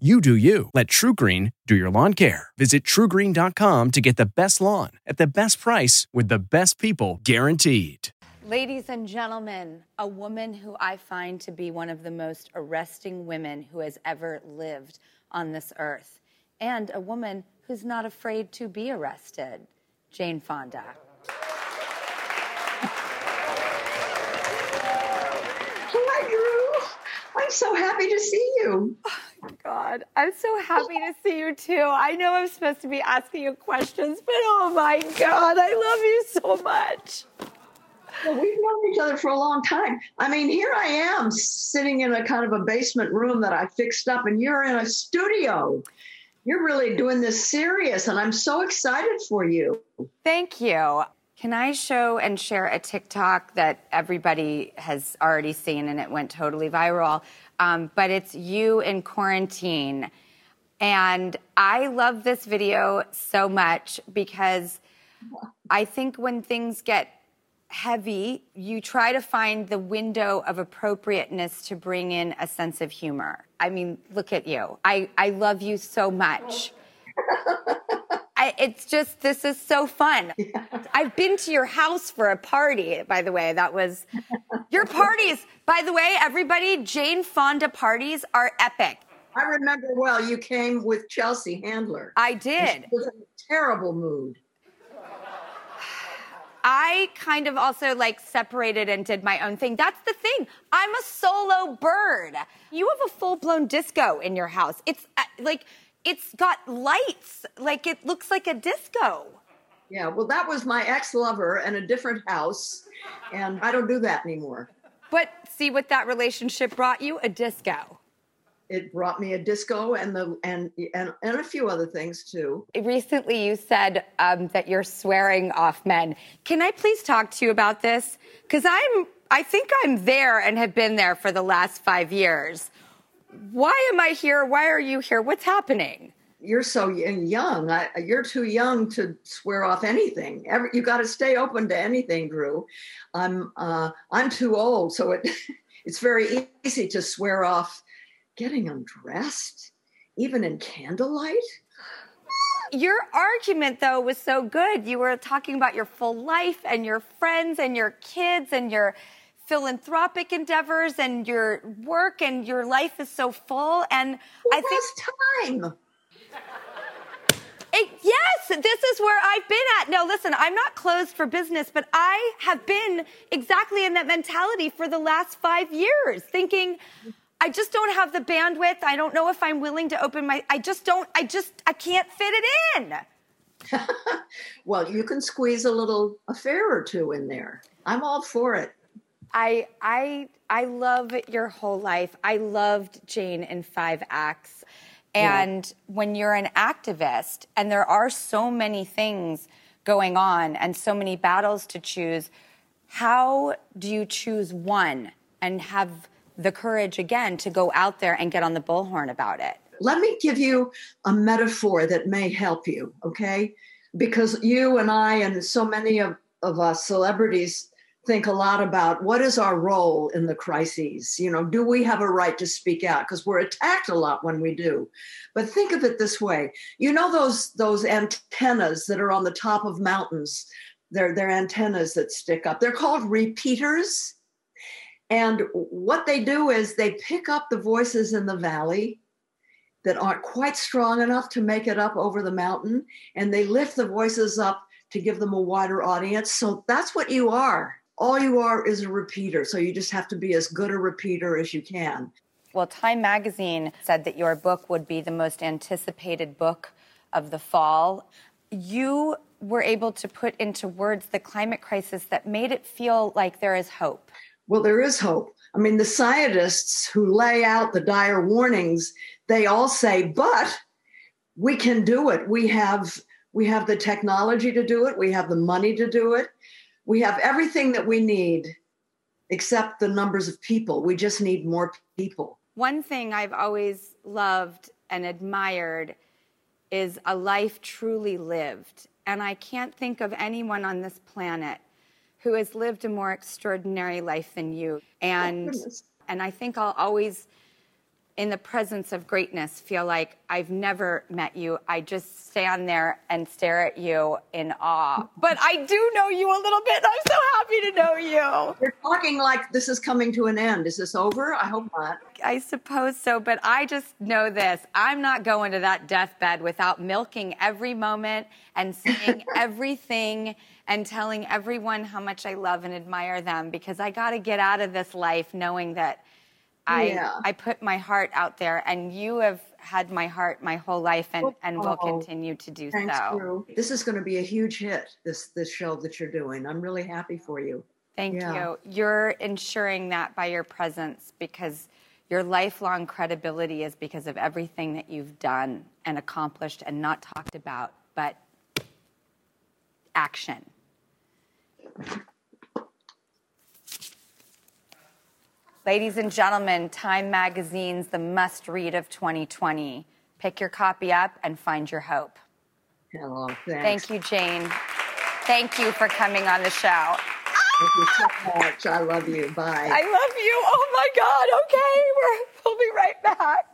You do you. Let TruGreen do your lawn care. Visit trugreen.com to get the best lawn at the best price with the best people guaranteed. Ladies and gentlemen, a woman who I find to be one of the most arresting women who has ever lived on this earth, and a woman who's not afraid to be arrested, Jane Fonda. Hi, Drew. I'm so happy to see you. God, I'm so happy to see you too. I know I'm supposed to be asking you questions, but oh my God, I love you so much. Well, we've known each other for a long time. I mean, here I am sitting in a kind of a basement room that I fixed up, and you're in a studio. You're really doing this serious, and I'm so excited for you. Thank you. Can I show and share a TikTok that everybody has already seen and it went totally viral? Um, but it's you in quarantine. And I love this video so much because I think when things get heavy, you try to find the window of appropriateness to bring in a sense of humor. I mean, look at you. I, I love you so much. I, it's just this is so fun. Yeah. I've been to your house for a party, by the way. That was your parties. By the way, everybody, Jane Fonda parties are epic. I remember well. You came with Chelsea Handler. I did. Was in a terrible mood. I kind of also like separated and did my own thing. That's the thing. I'm a solo bird. You have a full blown disco in your house. It's uh, like it's got lights. Like it looks like a disco. Yeah, well, that was my ex lover and a different house. And I don't do that anymore. But see what that relationship brought you? A disco. It brought me a disco and the and and, and a few other things too. Recently, you said um, that you're swearing off men. Can I please talk to you about this? Because I'm I think I'm there and have been there for the last five years why am I here? Why are you here? What's happening? You're so young. I, you're too young to swear off anything. Every, you got to stay open to anything, Drew. I'm uh, I'm too old, so it it's very easy to swear off getting undressed, even in candlelight. Your argument, though, was so good. You were talking about your full life and your friends and your kids and your philanthropic endeavors and your work and your life is so full. And Who I think time. It, yes, this is where I've been at. No, listen, I'm not closed for business, but I have been exactly in that mentality for the last five years, thinking, I just don't have the bandwidth. I don't know if I'm willing to open my, I just don't, I just, I can't fit it in. well, you can squeeze a little affair or two in there. I'm all for it. I I I love your whole life. I loved Jane in Five Acts. And yeah. when you're an activist and there are so many things going on and so many battles to choose, how do you choose one and have the courage again to go out there and get on the bullhorn about it? Let me give you a metaphor that may help you, okay? Because you and I and so many of, of us celebrities think a lot about what is our role in the crises? You know do we have a right to speak out? Because we're attacked a lot when we do. But think of it this way. You know those those antennas that are on the top of mountains? They're they're antennas that stick up. They're called repeaters. And what they do is they pick up the voices in the valley that aren't quite strong enough to make it up over the mountain and they lift the voices up to give them a wider audience. So that's what you are all you are is a repeater. So you just have to be as good a repeater as you can. Well, Time Magazine said that your book would be the most anticipated book of the fall. You were able to put into words the climate crisis that made it feel like there is hope? Well, there is hope. I mean, the scientists who lay out the dire warnings, they all say, but we can do it. We have we have the technology to do it. We have the money to do it. We have everything that we need except the numbers of people. We just need more people. One thing I've always loved and admired is a life truly lived. And I can't think of anyone on this planet who has lived a more extraordinary life than you. And oh, and I think I'll always in the presence of greatness feel like I've never met you. I just stand there and stare at you in awe. But I do know you a little bit. I'm so happy to know you. You're talking like this is coming to an end. Is this over? I hope not. I suppose so, but I just know this. I'm not going to that deathbed without milking every moment and saying everything and telling everyone how much I love and admire them because I got to get out of this life knowing that I yeah. I put my heart out there, and you have had my heart my whole life, and and will oh, continue to do thanks, so. Drew. This is going to be a huge hit. This this show that you're doing. I'm really happy for you. Thank yeah. you. You're ensuring that by your presence because your lifelong credibility is because of everything that you've done and accomplished and not talked about, but action. Ladies and gentlemen, Time Magazine's The Must Read of 2020. Pick your copy up and find your hope. Hello, thanks. Thank you, Jane. Thank you for coming on the show. Thank you so much. I love you. Bye. I love you. Oh my God. Okay, We're, we'll be right back.